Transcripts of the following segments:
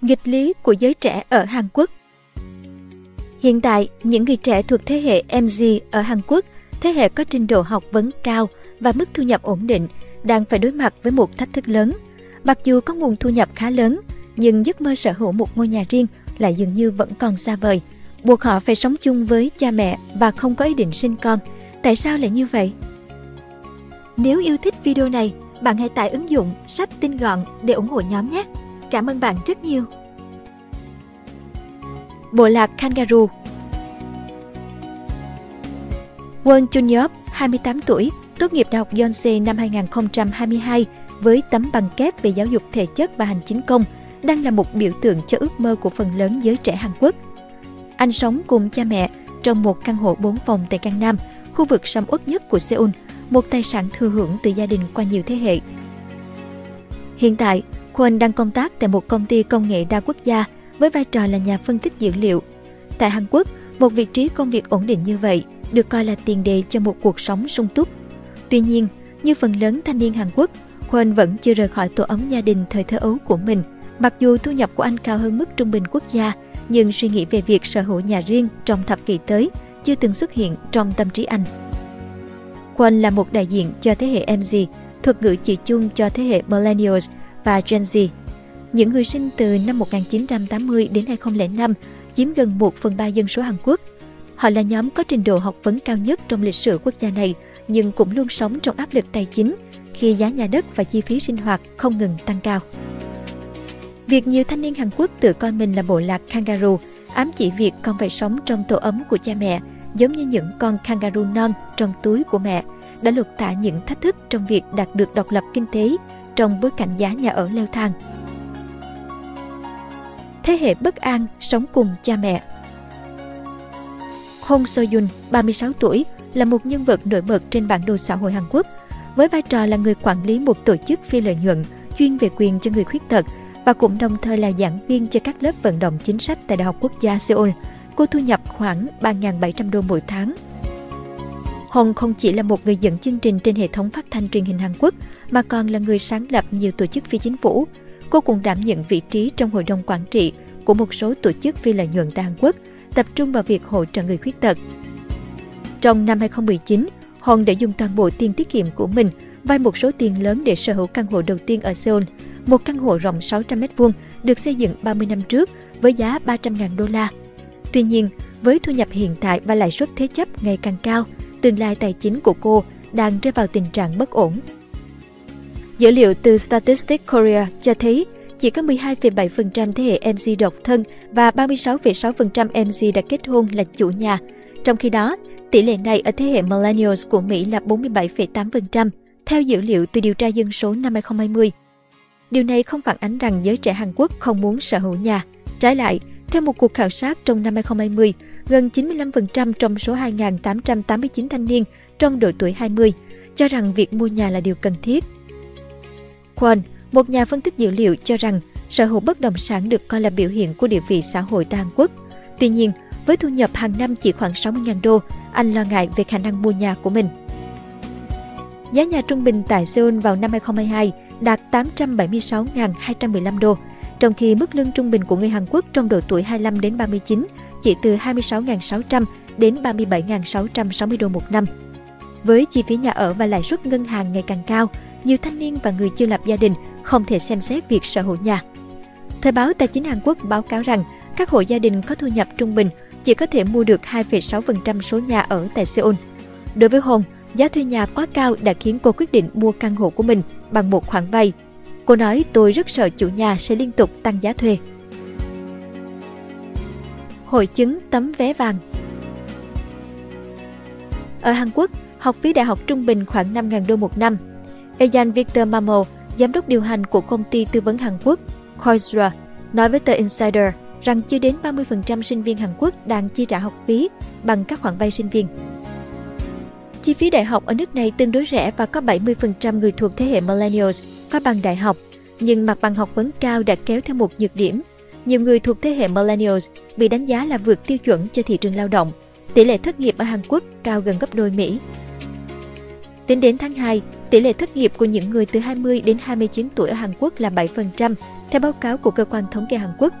nghịch lý của giới trẻ ở Hàn Quốc. Hiện tại, những người trẻ thuộc thế hệ MZ ở Hàn Quốc, thế hệ có trình độ học vấn cao và mức thu nhập ổn định, đang phải đối mặt với một thách thức lớn. Mặc dù có nguồn thu nhập khá lớn, nhưng giấc mơ sở hữu một ngôi nhà riêng lại dường như vẫn còn xa vời. Buộc họ phải sống chung với cha mẹ và không có ý định sinh con. Tại sao lại như vậy? Nếu yêu thích video này, bạn hãy tải ứng dụng sách tinh gọn để ủng hộ nhóm nhé. Cảm ơn bạn rất nhiều. Bộ lạc Kangaroo Won Junyop, 28 tuổi, tốt nghiệp Đại học Yonsei năm 2022 với tấm bằng kép về giáo dục thể chất và hành chính công, đang là một biểu tượng cho ước mơ của phần lớn giới trẻ Hàn Quốc. Anh sống cùng cha mẹ trong một căn hộ 4 phòng tại Gangnam, khu vực sầm uất nhất của Seoul, một tài sản thừa hưởng từ gia đình qua nhiều thế hệ. Hiện tại, Kwon đang công tác tại một công ty công nghệ đa quốc gia với vai trò là nhà phân tích dữ liệu. Tại Hàn Quốc, một vị trí công việc ổn định như vậy được coi là tiền đề cho một cuộc sống sung túc. Tuy nhiên, như phần lớn thanh niên Hàn Quốc, Kwon vẫn chưa rời khỏi tổ ấm gia đình thời thơ ấu của mình. Mặc dù thu nhập của anh cao hơn mức trung bình quốc gia, nhưng suy nghĩ về việc sở hữu nhà riêng trong thập kỷ tới chưa từng xuất hiện trong tâm trí anh. Quân là một đại diện cho thế hệ MZ, thuật ngữ chỉ chung cho thế hệ Millennials và Gen Z. Những người sinh từ năm 1980 đến 2005 chiếm gần 1 phần 3 dân số Hàn Quốc. Họ là nhóm có trình độ học vấn cao nhất trong lịch sử quốc gia này, nhưng cũng luôn sống trong áp lực tài chính khi giá nhà đất và chi phí sinh hoạt không ngừng tăng cao. Việc nhiều thanh niên Hàn Quốc tự coi mình là bộ lạc kangaroo ám chỉ việc con phải sống trong tổ ấm của cha mẹ, giống như những con kangaroo non trong túi của mẹ, đã lột tả những thách thức trong việc đạt được độc lập kinh tế trong bối cảnh giá nhà ở leo thang. Thế hệ bất an sống cùng cha mẹ Hong So Yun, 36 tuổi, là một nhân vật nổi bật trên bản đồ xã hội Hàn Quốc, với vai trò là người quản lý một tổ chức phi lợi nhuận chuyên về quyền cho người khuyết tật và cũng đồng thời là giảng viên cho các lớp vận động chính sách tại Đại học Quốc gia Seoul. Cô thu nhập khoảng 3.700 đô mỗi tháng. Hồng không chỉ là một người dẫn chương trình trên hệ thống phát thanh truyền hình Hàn Quốc, mà còn là người sáng lập nhiều tổ chức phi chính phủ. Cô cũng đảm nhận vị trí trong hội đồng quản trị của một số tổ chức phi lợi nhuận tại Hàn Quốc, tập trung vào việc hỗ trợ người khuyết tật. Trong năm 2019, Hồng đã dùng toàn bộ tiền tiết kiệm của mình vay một số tiền lớn để sở hữu căn hộ đầu tiên ở Seoul, một căn hộ rộng 600 m2 được xây dựng 30 năm trước với giá 300.000 đô la. Tuy nhiên, với thu nhập hiện tại và lãi suất thế chấp ngày càng cao, tương lai tài chính của cô đang rơi vào tình trạng bất ổn. Dữ liệu từ Statistics Korea cho thấy chỉ có 12,7% thế hệ MC độc thân và 36,6% MC đã kết hôn là chủ nhà. Trong khi đó, tỷ lệ này ở thế hệ Millennials của Mỹ là 47,8%, theo dữ liệu từ điều tra dân số năm 2020. Điều này không phản ánh rằng giới trẻ Hàn Quốc không muốn sở hữu nhà. Trái lại, theo một cuộc khảo sát trong năm 2020, gần 95% trong số 2.889 thanh niên trong độ tuổi 20 cho rằng việc mua nhà là điều cần thiết. Quan, một nhà phân tích dữ liệu cho rằng sở hữu bất động sản được coi là biểu hiện của địa vị xã hội tại Hàn Quốc. Tuy nhiên, với thu nhập hàng năm chỉ khoảng 60.000 đô, anh lo ngại về khả năng mua nhà của mình. Giá nhà trung bình tại Seoul vào năm 2022 đạt 876.215 đô, trong khi mức lương trung bình của người Hàn Quốc trong độ tuổi 25 đến 39 chỉ từ 26.600 đến 37.660 đô một năm. Với chi phí nhà ở và lãi suất ngân hàng ngày càng cao, nhiều thanh niên và người chưa lập gia đình không thể xem xét việc sở hữu nhà. Thời báo Tài chính Hàn Quốc báo cáo rằng các hộ gia đình có thu nhập trung bình chỉ có thể mua được 2,6% số nhà ở tại Seoul. Đối với Hồng, giá thuê nhà quá cao đã khiến cô quyết định mua căn hộ của mình bằng một khoản vay. Cô nói tôi rất sợ chủ nhà sẽ liên tục tăng giá thuê. Hội chứng tấm vé vàng Ở Hàn Quốc, học phí đại học trung bình khoảng 5.000 đô một năm. Ejan Victor Mamo, giám đốc điều hành của công ty tư vấn Hàn Quốc Coursera, nói với tờ Insider rằng chưa đến 30% sinh viên Hàn Quốc đang chi trả học phí bằng các khoản vay sinh viên. Chi phí đại học ở nước này tương đối rẻ và có 70% người thuộc thế hệ Millennials có bằng đại học, nhưng mặt bằng học vấn cao đã kéo theo một nhược điểm. Nhiều người thuộc thế hệ Millennials bị đánh giá là vượt tiêu chuẩn cho thị trường lao động. Tỷ lệ thất nghiệp ở Hàn Quốc cao gần gấp đôi Mỹ. Tính đến tháng 2, Tỷ lệ thất nghiệp của những người từ 20 đến 29 tuổi ở Hàn Quốc là 7%, theo báo cáo của cơ quan thống kê Hàn Quốc.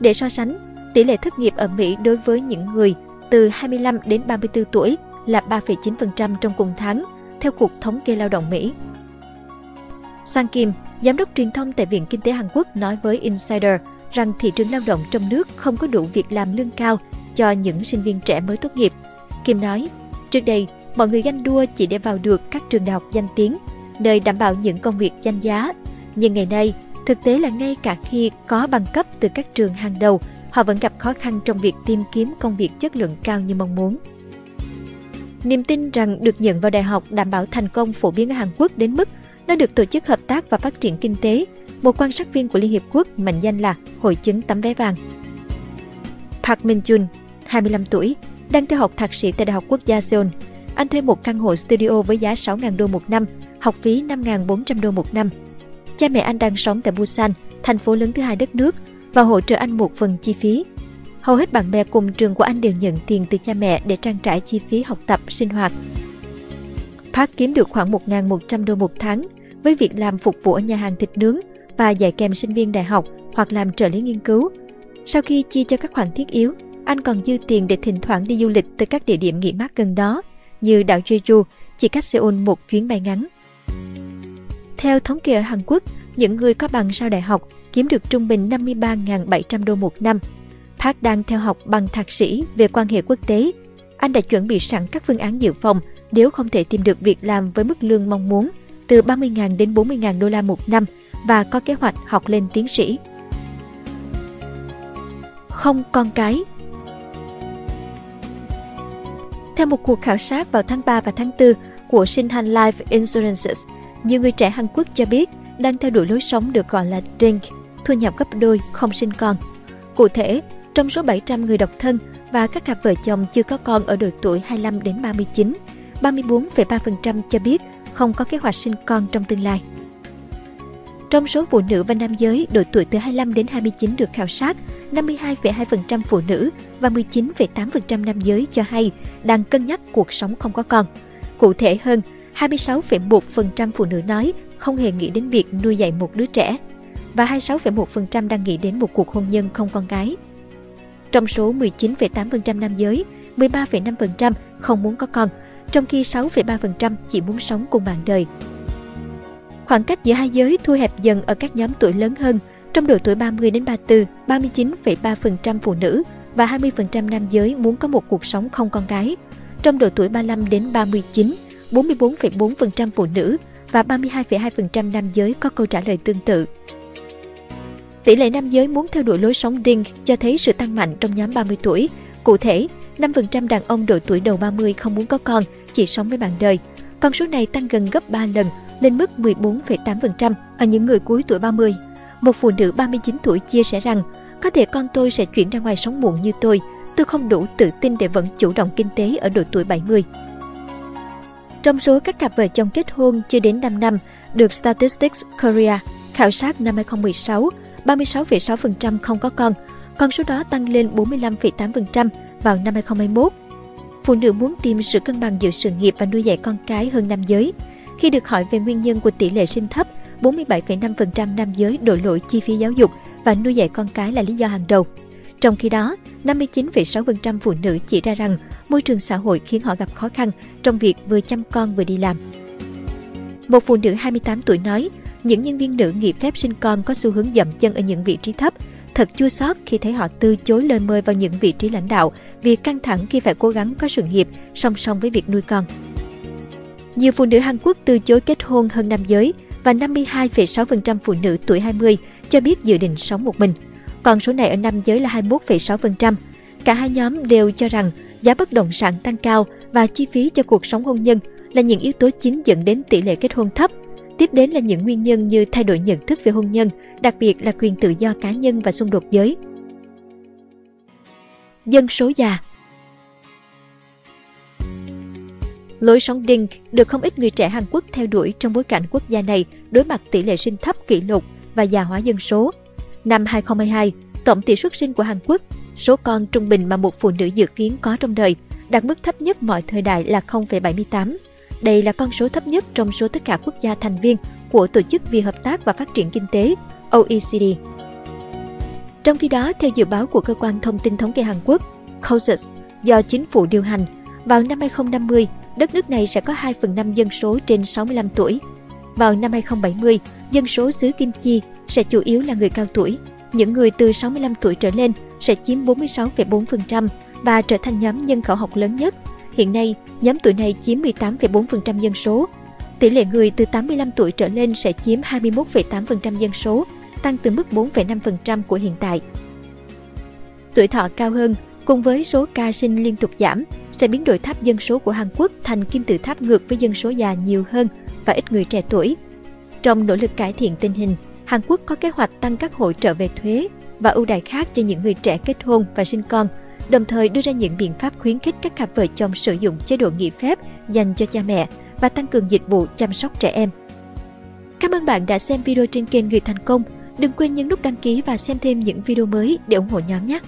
Để so sánh, tỷ lệ thất nghiệp ở Mỹ đối với những người từ 25 đến 34 tuổi là 3,9% trong cùng tháng, theo Cục Thống kê Lao động Mỹ. Sang Kim, giám đốc truyền thông tại Viện Kinh tế Hàn Quốc nói với Insider rằng thị trường lao động trong nước không có đủ việc làm lương cao cho những sinh viên trẻ mới tốt nghiệp. Kim nói, trước đây, mọi người ganh đua chỉ để vào được các trường đại học danh tiếng, nơi đảm bảo những công việc danh giá. Nhưng ngày nay, thực tế là ngay cả khi có bằng cấp từ các trường hàng đầu, họ vẫn gặp khó khăn trong việc tìm kiếm công việc chất lượng cao như mong muốn. Niềm tin rằng được nhận vào đại học đảm bảo thành công phổ biến ở Hàn Quốc đến mức nó được Tổ chức Hợp tác và Phát triển Kinh tế, một quan sát viên của Liên Hiệp Quốc mệnh danh là Hội chứng tấm vé vàng. Park Min Jun, 25 tuổi, đang theo học thạc sĩ tại Đại học Quốc gia Seoul. Anh thuê một căn hộ studio với giá 6.000 đô một năm, học phí 5.400 đô một năm. Cha mẹ anh đang sống tại Busan, thành phố lớn thứ hai đất nước, và hỗ trợ anh một phần chi phí. Hầu hết bạn bè cùng trường của anh đều nhận tiền từ cha mẹ để trang trải chi phí học tập, sinh hoạt. Park kiếm được khoảng 1.100 đô một tháng với việc làm phục vụ ở nhà hàng thịt nướng và dạy kèm sinh viên đại học hoặc làm trợ lý nghiên cứu. Sau khi chi cho các khoản thiết yếu, anh còn dư tiền để thỉnh thoảng đi du lịch tới các địa điểm nghỉ mát gần đó, như đảo Jeju, chỉ cách Seoul một chuyến bay ngắn. Theo thống kê ở Hàn Quốc, những người có bằng sau đại học kiếm được trung bình 53.700 đô một năm. Park đang theo học bằng thạc sĩ về quan hệ quốc tế. Anh đã chuẩn bị sẵn các phương án dự phòng nếu không thể tìm được việc làm với mức lương mong muốn, từ 30.000 đến 40.000 đô la một năm và có kế hoạch học lên tiến sĩ. Không con cái Theo một cuộc khảo sát vào tháng 3 và tháng 4 của Shinhan Life Insurances, nhiều người trẻ Hàn Quốc cho biết đang theo đuổi lối sống được gọi là Drink, thu nhập gấp đôi, không sinh con. Cụ thể, trong số 700 người độc thân và các cặp vợ chồng chưa có con ở độ tuổi 25 đến 39, 34,3% cho biết không có kế hoạch sinh con trong tương lai. Trong số phụ nữ và nam giới độ tuổi từ 25 đến 29 được khảo sát, 52,2% phụ nữ và 19,8% nam giới cho hay đang cân nhắc cuộc sống không có con. Cụ thể hơn, 26,1% phụ nữ nói không hề nghĩ đến việc nuôi dạy một đứa trẻ và 26,1% đang nghĩ đến một cuộc hôn nhân không con cái. Trong số 19,8% nam giới, 13,5% không muốn có con, trong khi 6,3% chỉ muốn sống cùng bạn đời. Khoảng cách giữa hai giới thu hẹp dần ở các nhóm tuổi lớn hơn. Trong độ tuổi 30 đến 34, 39,3% phụ nữ và 20% nam giới muốn có một cuộc sống không con gái. Trong độ tuổi 35 đến 39, 44,4% phụ nữ và 32,2% nam giới có câu trả lời tương tự. Tỷ lệ nam giới muốn theo đuổi lối sống Ding cho thấy sự tăng mạnh trong nhóm 30 tuổi. Cụ thể, 5% đàn ông độ tuổi đầu 30 không muốn có con, chỉ sống với bạn đời. Con số này tăng gần gấp 3 lần, lên mức 14,8% ở những người cuối tuổi 30. Một phụ nữ 39 tuổi chia sẻ rằng, có thể con tôi sẽ chuyển ra ngoài sống muộn như tôi, tôi không đủ tự tin để vẫn chủ động kinh tế ở độ tuổi 70. Trong số các cặp vợ chồng kết hôn chưa đến 5 năm được Statistics Korea khảo sát năm 2016, 36,6% không có con, con số đó tăng lên 45,8% vào năm 2021. Phụ nữ muốn tìm sự cân bằng giữa sự nghiệp và nuôi dạy con cái hơn nam giới. Khi được hỏi về nguyên nhân của tỷ lệ sinh thấp, 47,5% nam giới đổ lỗi chi phí giáo dục và nuôi dạy con cái là lý do hàng đầu. Trong khi đó, 59,6% phụ nữ chỉ ra rằng môi trường xã hội khiến họ gặp khó khăn trong việc vừa chăm con vừa đi làm. Một phụ nữ 28 tuổi nói, những nhân viên nữ nghỉ phép sinh con có xu hướng dậm chân ở những vị trí thấp. Thật chua xót khi thấy họ từ chối lời mời vào những vị trí lãnh đạo vì căng thẳng khi phải cố gắng có sự nghiệp song song với việc nuôi con. Nhiều phụ nữ Hàn Quốc từ chối kết hôn hơn nam giới và 52,6% phụ nữ tuổi 20 cho biết dự định sống một mình. Còn số này ở nam giới là 21,6%. Cả hai nhóm đều cho rằng giá bất động sản tăng cao và chi phí cho cuộc sống hôn nhân là những yếu tố chính dẫn đến tỷ lệ kết hôn thấp Tiếp đến là những nguyên nhân như thay đổi nhận thức về hôn nhân, đặc biệt là quyền tự do cá nhân và xung đột giới. Dân số già Lối sống Ding được không ít người trẻ Hàn Quốc theo đuổi trong bối cảnh quốc gia này đối mặt tỷ lệ sinh thấp kỷ lục và già hóa dân số. Năm 2022, tổng tỷ suất sinh của Hàn Quốc, số con trung bình mà một phụ nữ dự kiến có trong đời, đạt mức thấp nhất mọi thời đại là 0,78. Đây là con số thấp nhất trong số tất cả quốc gia thành viên của Tổ chức vì Hợp tác và Phát triển Kinh tế OECD. Trong khi đó, theo dự báo của Cơ quan Thông tin Thống kê Hàn Quốc, COSUS, do chính phủ điều hành, vào năm 2050, đất nước này sẽ có 2 phần 5 dân số trên 65 tuổi. Vào năm 2070, dân số xứ Kim Chi sẽ chủ yếu là người cao tuổi. Những người từ 65 tuổi trở lên sẽ chiếm 46,4% và trở thành nhóm nhân khẩu học lớn nhất. Hiện nay, nhóm tuổi này chiếm 18,4% dân số. Tỷ lệ người từ 85 tuổi trở lên sẽ chiếm 21,8% dân số, tăng từ mức 4,5% của hiện tại. Tuổi thọ cao hơn cùng với số ca sinh liên tục giảm sẽ biến đổi tháp dân số của Hàn Quốc thành kim tự tháp ngược với dân số già nhiều hơn và ít người trẻ tuổi. Trong nỗ lực cải thiện tình hình, Hàn Quốc có kế hoạch tăng các hỗ trợ về thuế và ưu đãi khác cho những người trẻ kết hôn và sinh con, đồng thời đưa ra những biện pháp khuyến khích các cặp vợ chồng sử dụng chế độ nghỉ phép dành cho cha mẹ và tăng cường dịch vụ chăm sóc trẻ em. Cảm ơn bạn đã xem video trên kênh Người Thành Công. Đừng quên nhấn nút đăng ký và xem thêm những video mới để ủng hộ nhóm nhé!